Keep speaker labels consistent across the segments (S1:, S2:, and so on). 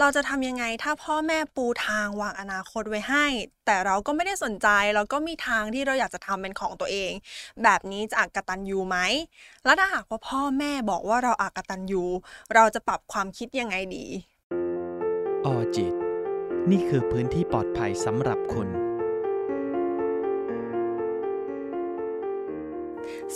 S1: เราจะทำยังไงถ้าพ่อแม่ปูทางวางอนาคตไว้ให้ แต่เราก็ไม่ได้สนใจ เราก็มีทางที่เราอยากจะทำเป็นของตัวเอง แบบนี้จะอักตันยูไหม แล้วถ้าหากว่าพ่อแม่บอกว่าเราอักตันยูเราจะปรับความคิดยังไงดี
S2: ออจิต นี่คือพื้นที่ปลอดภัยสำหรับคุณ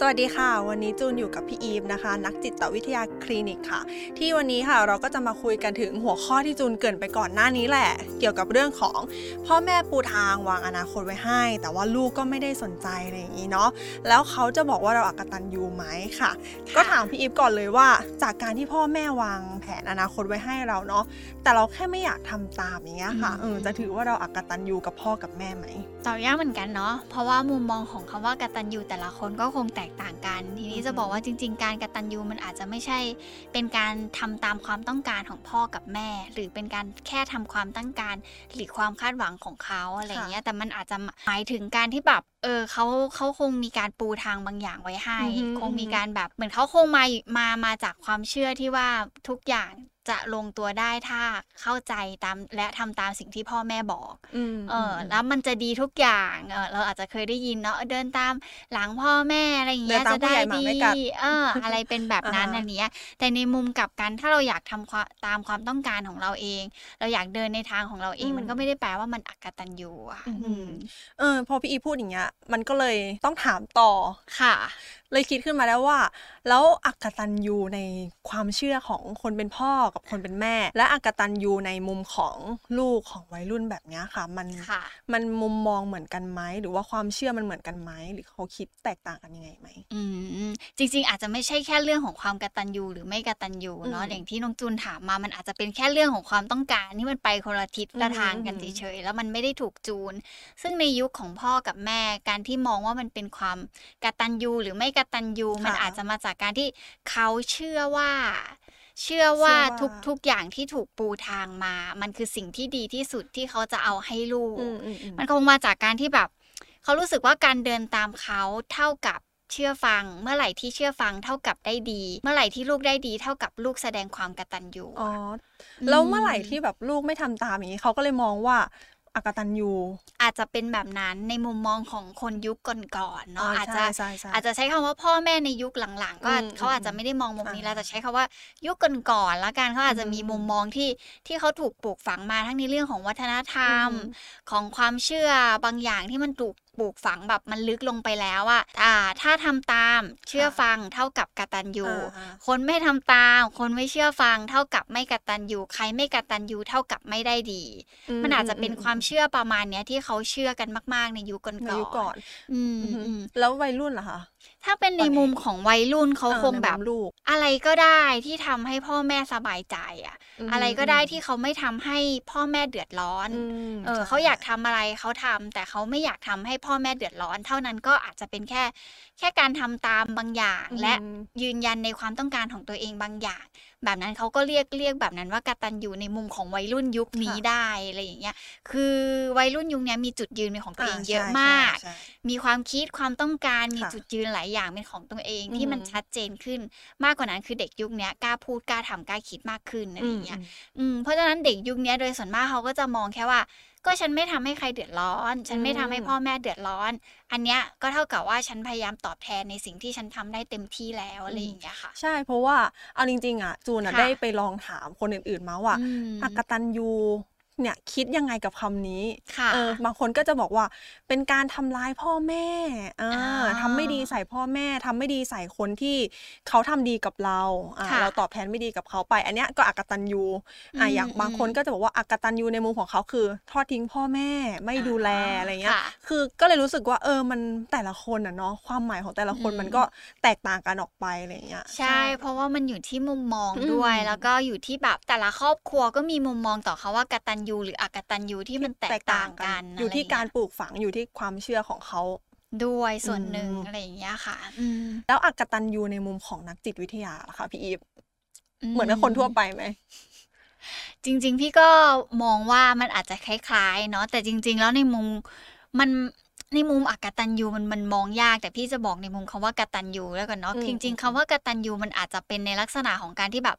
S1: สวัสดีค่ะ วันนี้จูนอยู่กับพี่อีฟนะคะ นักจิตวิทยาคลินิกค่ะ ที่วันนี้ค่ะเราก็จะมาคุยกันถึงหัวข้อที่จูนเกรินไปก่อนหน้านี้แหละ เกี่ยวกับเรื่องของพ่อแม่ปูทางวางอนาคตไว้ให้ แต่ว่าลูกก็ไม่ได้สนใจอะไรอย่างนี้เนาะแล้วเขาจะบอกว่าเราอักตันยูไหมค่ะ ก็ถามพี่อีฟก่อนเลยว่า จากการที่พ่อแม่วางแผนอนาคตไว้ให้เราเนาะแต่เราแค่ไม่อยากทำตามอย่างเงี้ยค่ะ
S3: อืม
S1: เออจะถือว่าเราอักตันยูกับพ่อกับแม่ไหม
S3: ตอบยากเหมือนกันเนาะ เพราะว่ามุมมองของคำว่ากตัญญูแต่ละคนก็คงแตกต่างกัน ทีนี้จะบอกว่าจริง ๆ การกตัญญูมันอาจจะไม่ใช่ เป็นการทำตามความต้องการของพ่อกับแม่ หรือเป็นการแค่ทำความต้องการ หรือความคาดหวังของเขาอะไรเงี้ย แต่มันอาจจะหมายถึงการที่แบบ เออเขาเขาคงมีการปูทางบางอย่างไว้ให้
S1: อือฮึ
S3: คงมีการแบบเหมือนเขาคงมามามาจากความเชื่อที่ว่าทุกอย่างจะลงตัวได้ถ้าเข้าใจตามและทำตามสิ่งที่พ่อแม่บอก
S1: อืม
S3: เออ แล้วมันจะดีทุกอย่างเออเราอาจจะเคยได้ยินเนาะเดินตามหลังพ่อแม่อะไรอย่างเงี้ย
S1: เดินตาม
S3: จะได้
S1: ผู้ใหญ่หมา
S3: ดี
S1: ไม่กัด
S3: เออ อะไรเป็นแบบนั้น
S1: อ่าฮะ
S3: อันเนี้ย แต่ในมุมกลับกันถ้าเราอยากทำความตามความต้องการของเราเอง เราอยากเดินในทางของเราเอง มันก็ไม่ได้แปลว่ามันอักตันยูอะ
S1: อืม
S3: อืม
S1: เออพอพี่อีพูดอย่างเงี้ยมันก็เลยต้องถามต่อ
S3: ค่ะ
S1: เลยคิดขึ้นมาแล้วว่า แล้วอักตันยูในความเชื่อของคนเป็นพ่อกับคนเป็นแม่ และอักตันยูในมุมของลูกของวัยรุ่นแบบเนี้ยค่ะ มัน
S3: ค่ะ
S1: มันมุมมองเหมือนกันไหมหรือว่าความเชื่อมันเหมือนกันไหมหรือเขาคิดแตกต่างกันยังไงไหม
S3: อืมจริง ๆ อาจจะไม่ใช่แค่เรื่องของความกตัญญูหรือไม่กตัญญูเนาะ
S1: อืม
S3: อย่างที่น้องจูนถามมามันอาจจะเป็นแค่เรื่องของความต้องการที่มันไปคนละทิศละ
S1: อืม
S3: ทางกัน
S1: อืม
S3: เฉยๆแล้วมันไม่ได้ถูกจูน ซึ่งในยุคของพ่อกับแม่การที่มองว่ามันเป็นความกตัญญูหรือไม่กตัญญูมันอาจจะมาจากการที่เขาเชื่อว่าเชื่อว่า
S1: เชื่อว่า
S3: ทุกทุกอย่างที่ถูกปูทางมา มันคือสิ่งที่ดีที่สุดที่เขาจะเอาให้ลูก
S1: อืมอืมอืม
S3: มันคงมาจากการที่แบบ เขารู้สึกว่าการเดินตามเขาเท่ากับเชื่อฟังเมื่อไหร่ที่เชื่อฟังเท่ากับได้ดี เมื่อไหร่ที่ลูกได้ดี เท่ากับลูกแสดงความกตัญญู
S1: อ๋อ
S3: อืม
S1: แล้วเมื่อไหร่ที่แบบลูกไม่ทำตามอย่างนี้เขาก็เลยมองว่า อักตันยู
S3: อาจจะเป็นแบบนั้นในมุมมองของคนยุคก่อนๆเนาะอาจจะ
S1: ใช่ใช่
S3: อาจจะใช้คำว่าพ่อแม่ในยุคหลังๆ ก็
S1: อืม
S3: เขาอาจจะไม่ได้มองมุมนี้
S1: อ่า
S3: แล้วแต่ใช้คำว่ายุคก่อนๆแล้วกันเขาอาจจะมี
S1: อืม
S3: มุมมองที่ที่เขาถูกปลูกฝังมาทั้งในเรื่องของวัฒนธรรม
S1: อืม
S3: ของความเชื่อบางอย่างที่มันถูก ปลูกฝังแบบมันลึกลงไปแล้วอะอ่า ถ้าทำตามเชื่อฟังเท่ากับกตัญญู
S1: อ่าฮะ
S3: คนไม่ทำตาม คนไม่เชื่อฟัง เท่ากับไม่กตัญญูใครไม่กตัญญูเท่ากับไม่ได้ดี มันอาจจะเป็นความเชื่อประมาณเนี้ยที่เขาเชื่อกันมาก ๆ ในยุคก่อน
S1: ในยุคก่อน
S3: อืม
S1: อือฮึ
S3: อืม
S1: แล้ววัยรุ่นล่ะคะ
S3: ถ้าเป็นใน
S1: ตอนนี้
S3: มุมของวัยรุ่นเขา
S1: ออ
S3: คง
S1: ในมุม
S3: แบบ
S1: ลูก
S3: อะไรก็ได้ที่ทำให้พ่อแม่สบายใจอะ
S1: อืม
S3: อะไรก็ได้ที่เขาไม่ทำให้พ่อแม่เดือดร้อน
S1: อืม
S3: เออ
S1: ใช่
S3: เขาอยากทำอะไรเขาทำแต่เขาไม่อยากทำให้พ่อแม่เดือดร้อน เท่านั้นก็อาจจะเป็นแค่ แค่การทำตามบางอย่าง
S1: อืม
S3: และยืนยันในความต้องการของตัวเองบางอย่างแบบนั้นเขาก็เรียกเรียกแบบนั้นว่ากตัญญูในมุมของวัยรุ่นยุคนี้ได้อะไรอย่างเงี้ยคือวัยรุ่นยุคเนี้ยมีจุดยืนเป็นของตัวเองเยอะ
S1: ใช่
S3: มาก
S1: ใช่ใช่
S3: มีความคิดความต้องการมี
S1: ค่ะ
S3: จุดยืนหลายอย่างเป็นของตัวเอง
S1: อือฮึ
S3: ที่มันชัดเจนขึ้น มากกว่านั้นคือเด็กยุคเนี้ยกล้าพูดกล้าทำกล้าคิดมากขึ้นอะไรอย่างเงี้ยอืมเพราะฉะนั้นเด็กยุคเนี้ยโดยส่วนมากเขาก็จะมองแค่ว่า ก็ฉันไม่ทำให้ใครเดือดร้อน ฉันไม่ทำให้
S1: อืม
S3: พ่อแม่เดือดร้อน อันเนี้ยก็เท่ากับว่าฉันพยายามตอบแทนในสิ่งที่ฉันทำได้เต็มที่แล้วอะไรอย่างเงี้ยค่ะ
S1: ใช่เพราะว่าเอาจริงๆอะจูนอะ
S3: ค่ะ
S1: ได้ไปลองถามคนอื่นๆมาว่า
S3: อืม
S1: อักตันยู เนี่ยคิดยังไงกับคำนี้
S3: ค่ะ
S1: เออบางคนก็จะบอกว่าเป็นการทำร้ายพ่อแม่อ่า
S3: อ่า
S1: ทำไม่ดีใส่พ่อแม่ทำไม่ดีใส่คนที่เขาทำดีกับเราอ่า
S3: ค่ะ
S1: เราตอบแทนไม่ดีกับเขาไป อันเนี้ยก็อักตันยูอ่า
S3: อืม
S1: อย่างบางคน
S3: อืม
S1: ก็จะบอกว่าอักตันยูในมุมของเขาคือ ทอดทิ้งพ่อแม่ไม่ดูแล
S3: อ่า
S1: อะไรเงี้ย
S3: ค่ะ
S1: คือก็เลยรู้สึกว่าเออมันแต่ละคนอะเนาะความหมายของแต่ละคน
S3: อืม
S1: มันก็แตกต่างกันออกไปอะไรเงี้ย
S3: ใช่ เพราะว่ามันอยู่ที่มุมมอง
S1: อืม
S3: ด้วย แล้วก็อยู่ที่แบบแต่ละครอบครัวก็มีมุมมองต่อเขาว่ากตัญญูหรืออกตัญญูที่มันแตกต่างกัน
S1: อยู่ที่ะ
S3: ไเงี้
S1: การปลูกฝังอยู่ที่ความเชื่อของเขา
S3: ด้วยส่วนหนึ่ง
S1: อืม
S3: อะไรอย่างเงี้ยค่ะอืม
S1: แล้วอักตันยูในมุมของนักจิตวิทยาล่ะคะพี่อีฟเหมือนกับคนทั่วไปไหม
S3: จริง ๆ พี่ก็มองว่ามันอาจจะคล้ายๆ เนาะแต่จริง ๆ แล้วในมุมมันในมุมอกตัญญูมันมันมองยาก แต่พี่จะบอกในมุมคำว่ากตัญญูแล้วกันเนาะ
S1: อืม
S3: จริง ๆคำว่ากตัญญูมันอาจจะเป็นในลักษณะของการที่แบบ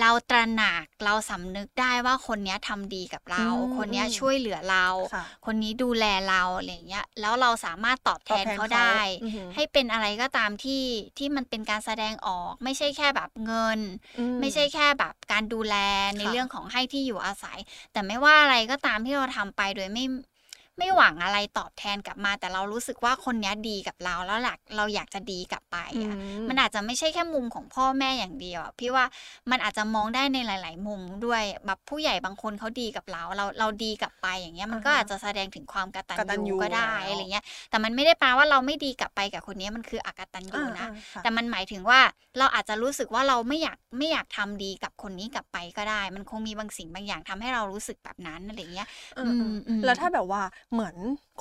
S3: เราตระหนักเราสำนึกได้ว่าคนเนี้ยทำดีกับเรา
S1: อืม
S3: คนเนี้ย
S1: อืม
S3: ช่วยเหลือเรา
S1: ค่ะ
S3: คนนี้ดูแลเราอะไรอย่างเงี้ยแล้วเราสามารถตอบแทน
S1: ตอบแทน
S3: เขาได้
S1: เขาอือหือ
S3: ให้เป็นอะไรก็ตามที่ที่มันเป็นการแสดงออก ไม่ใช่แค่แบบเงิน
S1: อื
S3: ไม่ใช่แค่แบบการดูแลใน
S1: ค่ะ
S3: เรื่องของให้ที่อยู่อาศัย แต่ไม่ว่าอะไรก็ตามที่เราทำไปโดยไม่ ไม่หวังอะไรตอบแทนกลับมา แต่เรารู้สึกว่าคนเนี้ยดีกับเราแล้วหลักเราอยากจะดีกลับไป
S1: อื
S3: อะ
S1: ม
S3: มันอาจจะไม่ใช่แค่มุมของพ่อแม่อย่างเดียวอะพี่ว่ามันอาจจะมองได้ในหลาย ๆ มุมด้วยแบบผู้ใหญ่บางคนเขาดีกับเราเราเราดีกลับไปอย่างเงี้ยมันก็
S1: อ่าฮะ
S3: อาจจะแสดงถึงความกตัญ
S1: กตัญญู
S3: ญูก็ได้
S1: แล้ว
S3: อะไรเงี้ย แต่มันไม่ได้แปลว่าเราไม่ดีกลับไปกับคนเนี้ยมันคืออกตัญญู
S1: อ่า
S3: นะ
S1: อ่าค่ะ
S3: แต่มันหมายถึงว่าเราอาจจะรู้สึกว่าเราไม่อยากไม่อยากทำดีกับคนนี้กลับไปก็ได้ มันคงมีบางสิ่งบางอย่างทำให้เรารู้สึกแบบนั้นอะไรเงี้ย
S1: เออ
S3: อืมอืม
S1: แล้วถ้าแบบว่า เหมือน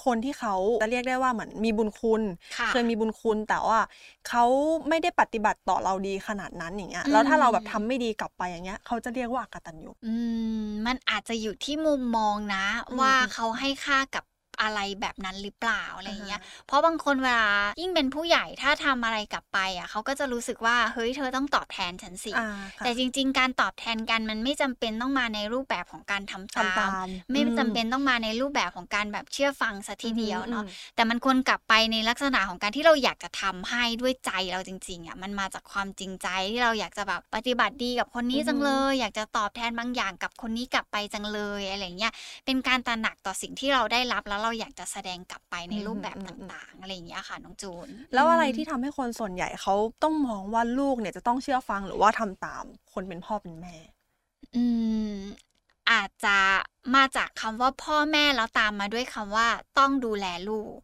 S1: คนที่เขาจะเรียกได้ว่าเหมือนมีบุญคุณ
S3: ค่ะ
S1: เคยมีบุญคุณแต่ว่าเขาไม่ได้ปฏิบัติต่อเราดีขนาดนั้นอย่างเงี้ย
S3: อืม
S1: แล้วถ้าเราแบบทำไม่ดีกลับไปอย่างเงี้ยเขาจะเรียกว่าอกตัญญู
S3: อืมมันอาจจะอยู่ที่มุมมองนะ
S1: อืม
S3: ว่า
S1: อืม
S3: เขาให้ค่ากับ อะไรแบบนั้นหรือเปล่าอะไรเงี้ย
S1: อ่าฮะ
S3: เพราะบางคนเวลายิ่งเป็นผู้ใหญ่ถ้าทำอะไรกลับไปอะเขาก็จะรู้สึกว่าเฮ้ยเธอต้องตอบแทนฉันสิ
S1: อ่าค่ะ
S3: แต่จริง ๆ การตอบแทนกันมันไม่จำเป็นต้องมาในรูปแบบของการทำ
S1: ทำตาม
S3: ไม่
S1: อืม
S3: จำเป็นต้องมาในรูปแบบของการแบบเชื่อฟังซะทีเดียวเนาะ
S1: อืม
S3: แต่มันควรกลับไปในลักษณะของการที่เราอยากจะทำให้ด้วยใจเราจริงๆอะมันมาจากความจริงใจที่เราอยากจะแบบปฏิบัติดีกับคนนี้
S1: อือฮึ
S3: จังเลย อยากจะตอบแทนบางอย่างกับคนนี้กลับไปจังเลยอะไรเงี้ยเป็นการตระหนักต่อสิ่งที่เราได้รับแล้วเราอยากจะแสดงกลับไปในรูปแบบต่างๆอะไรอย่างเงี้ยค่ะน้องจูน
S1: แล้วอะไร
S3: ม
S1: ที่ทำให้คนส่วนใหญ่เขาต้องมองว่าลูกเนี่ยจะต้องเชื่อฟังหรือว่าทำตามคนเป็นพ่อเป็นแม่
S3: อืมอาจจะมาจากคำว่าพ่อแม่แล้วตามมาด้วยคำว่าต้องดูแลลูก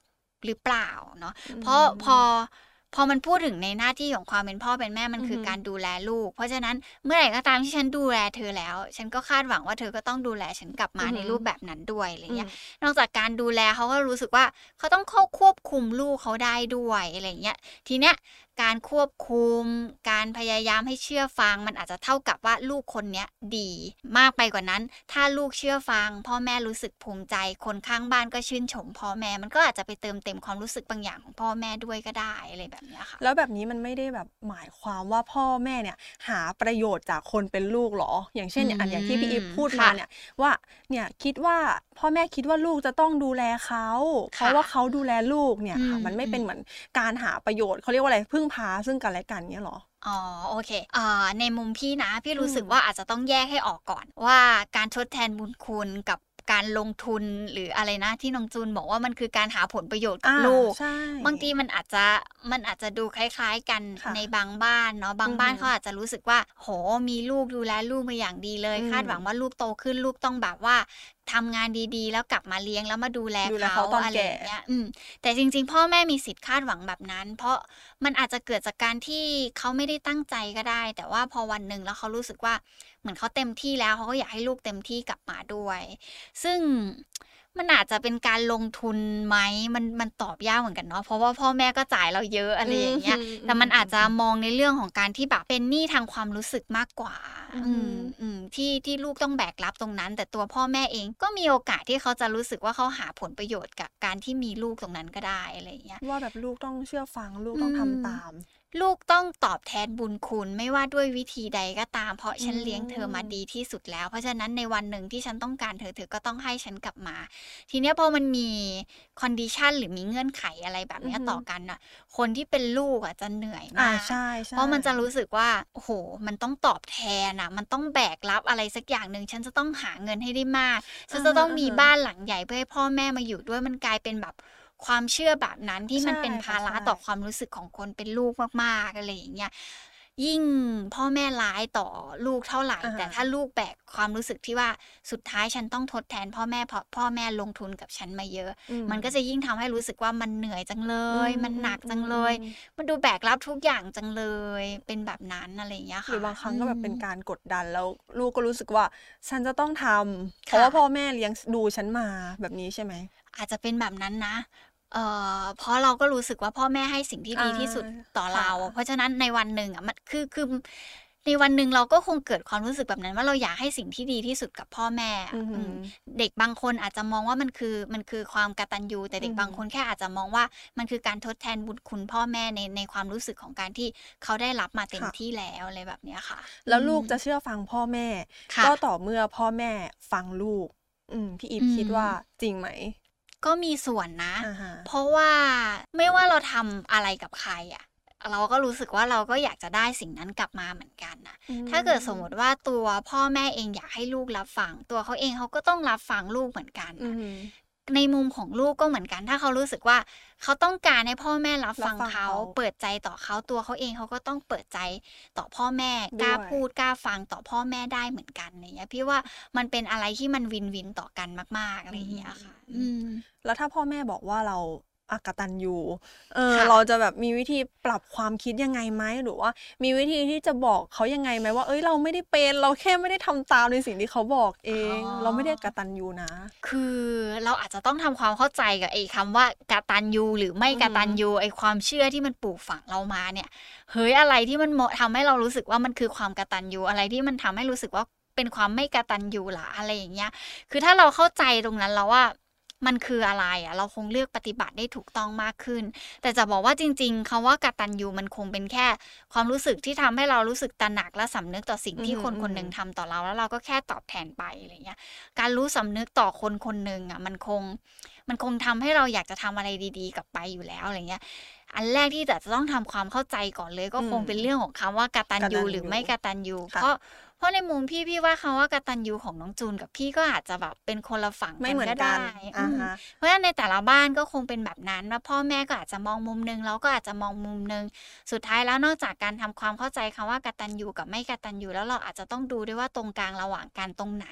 S3: หรือเปล่าเนาะ
S1: อืม
S3: เพราะพอ พอมันพูดถึงในหน้าที่ของความเป็นพ่อเป็นแม่มันคืออ
S1: อฮึ
S3: การดูแลลูก เพราะฉะนั้นเมื่อไหร่ก็ตามที่ฉันดูแลเธอแล้ว ฉันก็คาดหวังว่าเธอก็ต้องดูแลฉันกลับมาในรูปแบบนั้นด้วยอะไรเงี้ยนอกจากการดูแลเขาก็รู้สึกว่าเขาต้องเข้าควบคุมลูกเขาได้ด้วยอะไรเงี้ยทีเนี้ย การควบคุม การพยายามให้เชื่อฟัง มันอาจจะเท่ากับว่าลูกคนเนี้ยดีมากไปกว่านั้น ถ้าลูกเชื่อฟัง พ่อแม่รู้สึกภูมิใจ คนข้างบ้านก็ชื่นชมพ่อแม่มันก็อาจจะไปเติมเต็มความรู้สึกบางอย่างของพ่อแม่ด้วยก็ได้อะไรแบบเนี้ยค่ะ
S1: แล้วแบบนี้มันไม่ได้แบบหมายความว่าพ่อแม่เนี่ยหาประโยชน์จากคนเป็นลูกหรอ อย่างเช่นเนี่ยอันอย่างที่พี่อีฟพูดมา
S3: ค่ะ
S1: เนี่ยว่าเนี่ยคิดว่าพ่อแม่คิดว่าลูกจะต้องดูแลเขาเพราะว่าเขาดูแลลูกเนี่ยค่ะ
S3: อืม
S1: มันไม่เป็น
S3: อืม
S1: เหมือนการหาประโยชน์เขาเรียกว่าอะไรพึ่งพาซึ่งกันและกันเนี่ยหรอ
S3: อ๋อโอเคอ่าในมุมพี่นะพี่รู้สึก
S1: อืม
S3: ว่าอาจจะต้องแยกให้ออกก่อน ว่าการทดแทนบุญคุณกับการลงทุนหรืออะไรนะที่น้องจูนบอกว่ามันคือการหาผลประโยชน์กับ
S1: อ่า
S3: ลูก
S1: ใช่
S3: บางทีมันอาจจะมันอาจจะดูคล้าย ๆ กัน
S1: ค่ะ
S3: ในบางบ้านเนาะบาง
S1: อือฮึ
S3: บ้านเขาอาจจะรู้สึกว่า โหมีลูกดูแลลูกมาอย่างดีเลย
S1: อืม
S3: คาดหวังว่าลูกโตขึ้นลูกต้องแบบว่า ทำงานดีๆ แล้วกลับมาเลี้ยงแล้วมาดูแล
S1: ดูแล
S3: เขา
S1: เขาตอน
S3: อะไร
S1: แก่
S3: อย่างเงี้ยอืมแต่จริง ๆ พ่อแม่มีสิทธิ์คาดหวังแบบนั้น เพราะมันอาจจะเกิดจากการที่เขาไม่ได้ตั้งใจก็ได้ แต่ว่าพอวันหนึ่งแล้วเขารู้สึกว่าเหมือนเขาเต็มที่แล้วเขาก็อยากให้ลูกเต็มที่กลับมาด้วย ซึ่ง มันอาจจะเป็นการลงทุนไหมมันมันตอบยากเหมือนกันเนาะเพราะว่าพ่อแม่ก็จ่ายเราเยอะอะไรอย่างเงี้ย
S1: อืม
S3: แต่มัน
S1: อืม
S3: อาจจะมองในเรื่องของการที่แบบเป็นหนี้ทางความรู้สึกมากกว่า
S1: อืม
S3: อืมอืมที่ที่ลูกต้องแบกรับตรงนั้น แต่ตัวพ่อแม่เองก็มีโอกาสที่เขาจะรู้สึกว่าเขาหาผลประโยชน์กับการที่มีลูกตรงนั้นก็ได้อะไรอย่างเงี้ย
S1: ว่าแบบลูกต้องเชื่อฟังลูกต้องทำ
S3: อืม
S1: ตาม
S3: ลูกต้องตอบแทนบุญคุณไม่ว่าด้วยวิธีใดก็ตาม เพราะฉัน
S1: อืม
S3: เลี้ยงเธอมาดีที่สุดแล้ว เพราะฉะนั้นในวันหนึ่งที่ฉันต้องการเธอเธอก็ต้องให้ฉันกลับมาทีเนี้ยพอมันมี condition หรือมีเงื่อนไขอะไรแบบเนี้ย
S1: อือฮึ
S3: ต่อกันน่ะ คนที่เป็นลูกอะจะเหนื่อย
S1: อ่ามา
S3: ก
S1: ใช่ใช่
S3: เพราะมันจะรู้สึกว่าโอ้โห มันต้องตอบแทนอะ มันต้องแบกรับอะไรสักอย่างหนึ่งฉันจะต้องหาเงินให้ได้มากฉันจะต้องมีบ้านหลังใหญ่เพื่อให้พ่อแม่มาอยู่ด้วยมันกลายเป็นแบบความเชื่อแบบนั้นที่มัน
S1: ใช่
S3: เป็น
S1: ค่ะ
S3: ภาระ
S1: ใช่
S3: ต่อความรู้สึกของคนเป็นลูกมากๆอะไรอย่างเงี้ย ยิ่งพ่อแม่ร้ายต่อลูกเท่าไหร่
S1: อ่าฮะ
S3: แต่ถ้าลูกแบกความรู้สึกที่ว่าสุดท้ายฉันต้องทดแทน พ่อแม่เพราะพ่อแม่ลงทุนกับฉันมาเยอะ
S1: อื
S3: มันก็จะยิ่งทำให้รู้สึกว่ามันเหนื่อยจังเลย
S1: อื
S3: มันหนักจังเลย
S1: อืม
S3: มันดูแบกรับทุกอย่างจังเลย เป็นแบบนั้นอะไรอย่างเงี้ย
S1: ห
S3: ค่ะ
S1: รือบางครั้งก็แบบเป็น
S3: อืม
S1: การกดดันแล้วลูกก็รู้สึกว่าฉันจะต้องทำเพราะว่า
S3: ค่ะ
S1: พ่อแม่เลี้ยงดูฉันมาแบบนี้ใช่ไหม
S3: อาจจะเป็นแบบนั้นนะ เอ่อเพราะเราก็รู้สึกว่าพ่อแม่ให้สิ่งที่ดีที่สุดต่อ
S1: อ่า
S3: เรา
S1: ค่ะ
S3: เพราะฉะนั้นในวันหนึ่งอะมันคือคือในวันหนึ่งเราก็คงเกิดความรู้สึกแบบนั้น ว่าเราอยากให้สิ่งที่ดีที่สุดกับพ่อแม่
S1: อือหือ
S3: มเด็กบางคนอาจจะมองว่ามันคือมันคือความกตัญญูแต่เด็ก
S1: อือหือ
S3: บางคนแค่อาจจะมองว่ามันคือการทดแทนบุญคุณพ่อแม่ในในความรู้สึกของการที่เขาได้รับมาเต็มที่แล้วอะไรแบบเนี้ยค่ะ
S1: แล้วลูก
S3: อืม
S1: จะเชื่อฟังพ่อแม่
S3: ค่ะ
S1: ก็ต่อเมื่อพ่อแม่ฟังลูก อืมพี่อีฟ
S3: อืม
S1: คิดว่าจริงไหม
S3: ก็มีส่วนนะ
S1: อ่าฮะ
S3: เพราะว่าไม่ว่าเราทำอะไรกับใครอะเราก็รู้สึกว่าเราก็อยากจะได้สิ่งนั้นกลับมาเหมือนกันนะ
S1: อืม
S3: ถ้าเกิดสมมติว่าตัวพ่อแม่เองอยากให้ลูกรับฟัง ตัวเขาเองเขาก็ต้องรับฟังลูกเหมือนกัน
S1: อื
S3: นะ
S1: ม
S3: ในมุมของลูกก็เหมือนกัน ถ้าเขารู้สึกว่าเขาต้องการให้พ่อแม่รับฟัง
S1: รับฟัง
S3: เขา
S1: เขา
S3: เปิดใจต่อเขาตัวเขาเองเขาก็ต้องเปิดใจต่อพ่อแม่กล้า
S1: ด้วย
S3: พูดกล้าฟังต่อพ่อแม่ได้เหมือนกันอะไรเงี้ยพี่ว่ามันเป็นอะไรที่มันวินวินต่อกันมากๆอะไรอย่างเงี้ยค่ะ อืม
S1: แล้วถ้าพ่อแม่บอกว่าเรา อากตันยูเออ
S3: ค่ะ
S1: เราจะแบบมีวิธีปรับความคิดยังไงไหมหรือว่า มีวิธีที่จะบอกเขายังไงไหมว่า เอ้ยเราไม่ได้เป็นเราแค่ไม่ได้ทำตามในสิ่งที่เขาบอกเอง เราไม่ได้กตันยูนะ
S3: คือเราอาจจะต้องทำความเข้าใจกับไอ้คำว่ากตัญญูหรือไม่
S1: อืม
S3: กตัญญูไอ้ความเชื่อที่มันปลูกฝังเรามาเนี่ยเฮ้ยอะไรที่มันเหมาะทำให้เรารู้สึกว่ามันคือความกตัญญูอะไรที่มันทำให้รู้สึกว่าเป็นความไม่กตัญญูล่ะอะไรอย่างเงี้ย คือถ้าเราเข้าใจตรงนั้นแล้วว่า มันคืออะไรอะ เราคงเลือกปฏิบัติได้ถูกต้องมากขึ้น แต่จะบอกว่าจริง ๆคำว่ากตัญญูมันคงเป็นแค่ ความรู้สึกที่ทำให้เรารู้สึกตระหนักและสำนึกต่อสิ่งที่
S1: อืม
S3: คนคนหนึ่ง
S1: อืม
S3: ทำต่อเรา แล้วเราก็แค่ตอบแทนไปอะไรเงี้ย การรู้สำนึกต่อคนคนหนึ่งอะ มันคง มันคงทำให้เราอยากจะทำอะไรดี ๆ กลับไปอยู่แล้วอะไรเงี้ยอันแรกที่แต่จะต้องทำความเข้าใจก่อนเลย ก็คง
S1: อืม
S3: เป็นเรื่องของคำว่ากตัญญู
S1: กตัญญู
S3: หรือไม่กตัญญู
S1: ค่ะ
S3: เพราะ เพราะในมุมพี่พี่ว่าคำว่ากตัญญูของน้องจูนกับพี่ก็อาจจะแบบเป็นคนละฝั่ง
S1: ไม่เหมือนกัน
S3: ได้
S1: อ่า
S3: อืม
S1: ฮะ
S3: เพราะฉะนั้นในแต่ละบ้านก็คงเป็นแบบนั้นว่าพ่อแม่ก็อาจจะมองมุมนึงเราก็อาจจะมองมุมนึงสุดท้ายแล้วนอกจากการทำความเข้าใจคำว่ากตัญญูกับไม่กตัญญูแล้วเราอาจจะต้องดูด้วยว่าตรงกลางระหว่างกันตรงไหน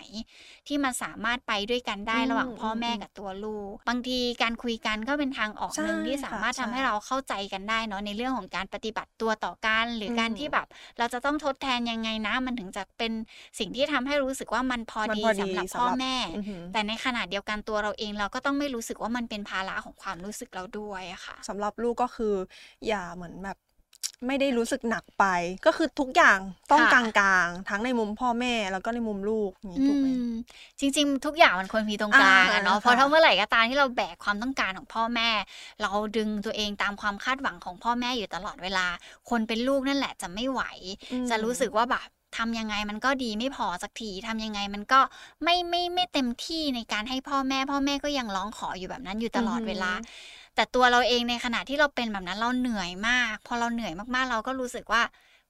S3: ที่มันสามารถไปด้วยกันได้
S1: อืม
S3: ระหว่างพ่อแม่
S1: อืม
S3: กับตัวลูก บางทีการคุยกันก็เป็นทางออกหนึ่ง
S1: ใช่
S3: ที่สามารถ
S1: ค่ะ
S3: ทำให้
S1: ใช่
S3: เราเข้าใจกันได้เนาะในเรื่องของการปฏิบัติตัวต่อกัน หรืออ
S1: ม
S3: การที่แบบ เราจะต้องทดแทนยังไงนะมันถึงจะเป็นสิ่งที่ทำให้รู้สึกว่ามันพอ
S1: มัน
S3: ดี
S1: พอดี
S3: สำหรับ
S1: สำหรับ
S3: พ่อแม่
S1: อือหือ
S3: แต่ในขณะเดียวกันตัวเราเองเราก็ต้องไม่รู้สึกว่ามันเป็นภาระของความรู้สึกเราด้วยอะค่ะ
S1: สำหรับลูกก็คือ อย่าเหมือนแบบไม่ได้รู้สึกหนักไป ก็คือทุกอย่างต้อง
S3: ค่ะ
S1: กลางๆ ทั้งในมุมพ่อแม่แล้วก็ในมุมลูกอย่างนี้
S3: อื
S1: ถูกไหม
S3: มจริง ๆ ทุกอย่างมันควรมีตรงกลาง
S1: อ่า
S3: อะเนาะ
S1: ค่ะ
S3: เพราะถ้าเมื่อไหร่ก็ตามที่เราแบกความต้องการของพ่อแม่ เราดึงตัวเองตามความคาดหวังของพ่อแม่อยู่ตลอดเวลา คนเป็นลูกนั่นแหละจะไม่ไหว
S1: อืม
S3: จะรู้สึกว่าแบบ ทำยังไงมันก็ดีไม่พอสักทีทำยังไงมันก็ไม่ไม่ไม่เต็มที่ในการให้พ่อแม่ พ่อแม่ก็ยังร้องขออยู่แบบนั้นอยู่ตลอดเวลา แต่ตัวเราเองในขณะที่เราเป็นแบบนั้นเราเหนื่อยมาก พอเราเหนื่อยมากๆ เราก็รู้สึกว่า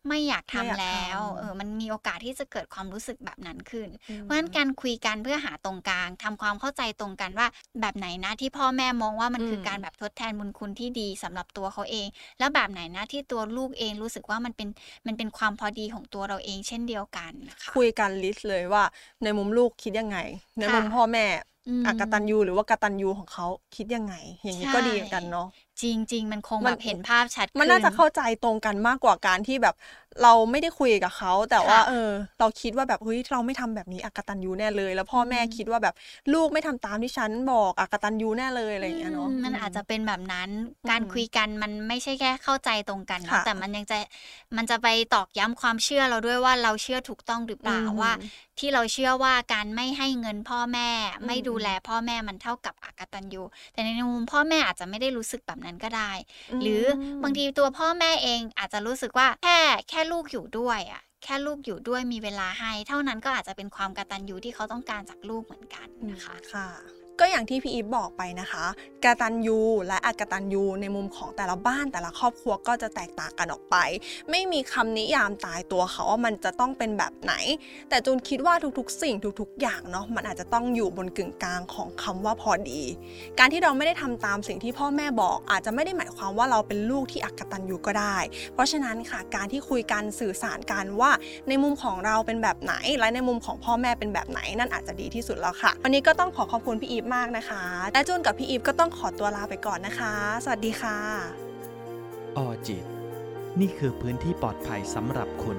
S3: ไม่อยากทำ
S1: ไม่อยาก
S3: แล้ว
S1: ทำ
S3: เออ มันมีโอกาสที่จะเกิดความรู้สึกแบบนั้นขึ้น
S1: อืม
S3: เพราะฉะนั้นการคุยกันเพื่อหาตรงกลางทำความเข้าใจตรงกันว่า แบบไหนนะที่พ่อแม่มองว่ามันคือ
S1: ม
S3: การแบบทดแทนบุญคุณที่ดีสำหรับตัวเขาเอง แล้วแบบไหนนะที่ตัวลูกเองรู้สึกว่ามันเป็นมันเป็นความพอดีของตัวเราเอง เช่นเดียวกันนะคะ
S1: คุยกันลิสต์เลยว่า ในมุมลูกคิดยังไง ในมุม
S3: ค่ะ
S1: พ่อแม่
S3: อืม
S1: อากตันยูหรือว่ากตันยูของเขาคิดยังไง อย่างนี้
S3: ใช่
S1: ก็ดีเหมือนกันเนาะ
S3: จริงๆมันคง
S1: มั
S3: แบ
S1: น
S3: บเห็นภาพชัด
S1: มันน่าจะ
S3: ขึ้
S1: เข้าใจตรงกันมากกว่าการที่แบบ เราไม่ได้คุยกับเขา แต่ว่า
S3: ค่ะ
S1: เออ เราคิดว่าแบบเฮ้ยเราไม่ทำแบบนี้อากตันยูแน่เลย แล้วพ่อแม่
S3: อืม
S1: คิดว่าแบบลูกไม่ทำตามที่ฉันบอกอากตันยูแน่เลยอะไรอย่างเงี้ยเนาะ
S3: อืมมันอาจจะเป็นแบบนั้นการ
S1: อืม
S3: คุยกันมันไม่ใช่แค่เข้าใจตรงกันนะ
S1: ค่ะ
S3: แต่มันยังจะมันจะไปตอกย้ำความเชื่อเราด้วยว่าเราเชื่อถูกต้องหรือเปล่า
S1: อืม
S3: ว่าที่เราเชื่อว่าการไม่ให้เงินพ่อแม่
S1: อืม
S3: ไม่ดูแลพ่อแม่มันเท่ากับอากตันยูแต่ในมุมพ่อแม่อาจจะไม่ได้รู้สึกแบบนั้นก็ได้ หรืออบางทีตัวพ่อแม่เองอาจจะรู้สึกว่าแค่แค่ลูกอยู่ด้วยอะแค่ลูกอยู่ด้วยมีเวลาให้ เท่านั้นก็อาจจะเป็นความกตัญญูที่เขาต้องการจากลูกเหมือนกันนะคะ
S1: ค่ะ ก็อย่างที่พี่อีฟบอกไปนะคะกตัญญูและอกตัญญูในมุมของแต่ละบ้านแต่ละครอบครัวก็จะแตกต่างกันออกไป ไม่มีคำนิยามตายตัวเขาว่ามันจะต้องเป็นแบบไหน แต่จูนคิดว่าทุกๆ สิ่งทุกๆ อย่างเนาะมันอาจจะต้องอยู่บนกึ่งกลางของคำว่าพอดี การที่เราไม่ได้ทำตามสิ่งที่พ่อแม่บอก อาจจะไม่ได้หมายความว่าเราเป็นลูกที่อกตัญญูก็ได้ เพราะฉะนั้นค่ะการที่คุยกันสื่อสารกันว่า ในมุมของเราเป็นแบบไหน และในมุมของพ่อแม่เป็นแบบไหน นั่นอาจจะดีที่สุดแล้วค่ะ วันนี้ก็ต้องขอขอบคุณพี่อีฟมากนะคะ และจูนกับพี่อีฟก็ต้องขอตัวลาไปก่อนนะคะ สวัสดีค่ะ
S2: ออจิต นี่คือพื้นที่ปลอดภัยสำหรับคุณ